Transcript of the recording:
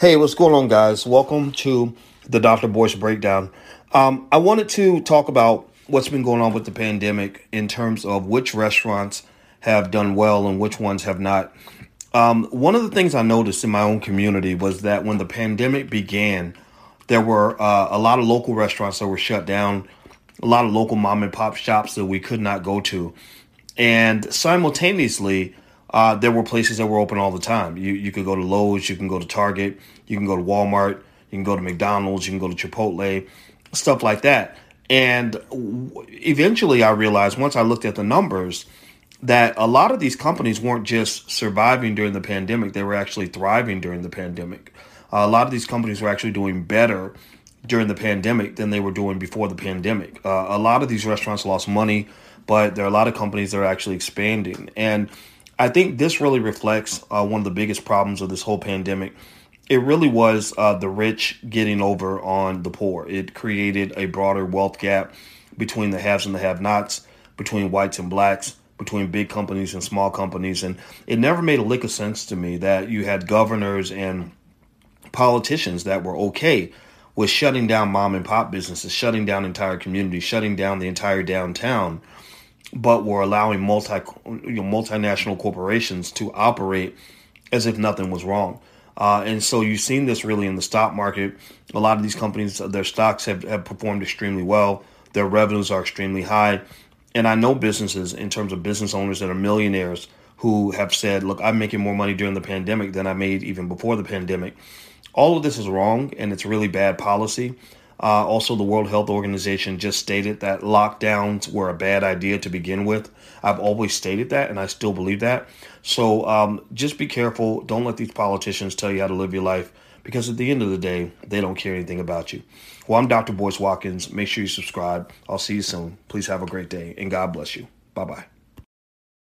Hey, what's going on, guys? Welcome to the Dr. Boyce Breakdown. Um, I wanted to talk about what's been going on with the pandemic in terms of which restaurants have done well and which ones have not. Um, one of the things I noticed in my own community was that when the pandemic began, there were uh, a lot of local restaurants that were shut down, a lot of local mom and pop shops that we could not go to. And simultaneously, uh, there were places that were open all the time. You you could go to Lowe's, you can go to Target, you can go to Walmart, you can go to McDonald's, you can go to Chipotle, stuff like that. And eventually, I realized once I looked at the numbers that a lot of these companies weren't just surviving during the pandemic; they were actually thriving during the pandemic. Uh, a lot of these companies were actually doing better during the pandemic than they were doing before the pandemic. Uh, a lot of these restaurants lost money, but there are a lot of companies that are actually expanding and I think this really reflects uh, one of the biggest problems of this whole pandemic. It really was uh, the rich getting over on the poor. It created a broader wealth gap between the haves and the have nots, between whites and blacks, between big companies and small companies. And it never made a lick of sense to me that you had governors and politicians that were okay with shutting down mom and pop businesses, shutting down entire communities, shutting down the entire downtown but we're allowing multi you know, multinational corporations to operate as if nothing was wrong. Uh, and so you've seen this really in the stock market. A lot of these companies, their stocks have, have performed extremely well. Their revenues are extremely high. And I know businesses, in terms of business owners that are millionaires, who have said, look, I'm making more money during the pandemic than I made even before the pandemic. All of this is wrong and it's really bad policy. Uh, also, the World Health Organization just stated that lockdowns were a bad idea to begin with. I've always stated that, and I still believe that. So um, just be careful. Don't let these politicians tell you how to live your life because at the end of the day, they don't care anything about you. Well, I'm Dr. Boyce Watkins. Make sure you subscribe. I'll see you soon. Please have a great day, and God bless you. Bye bye.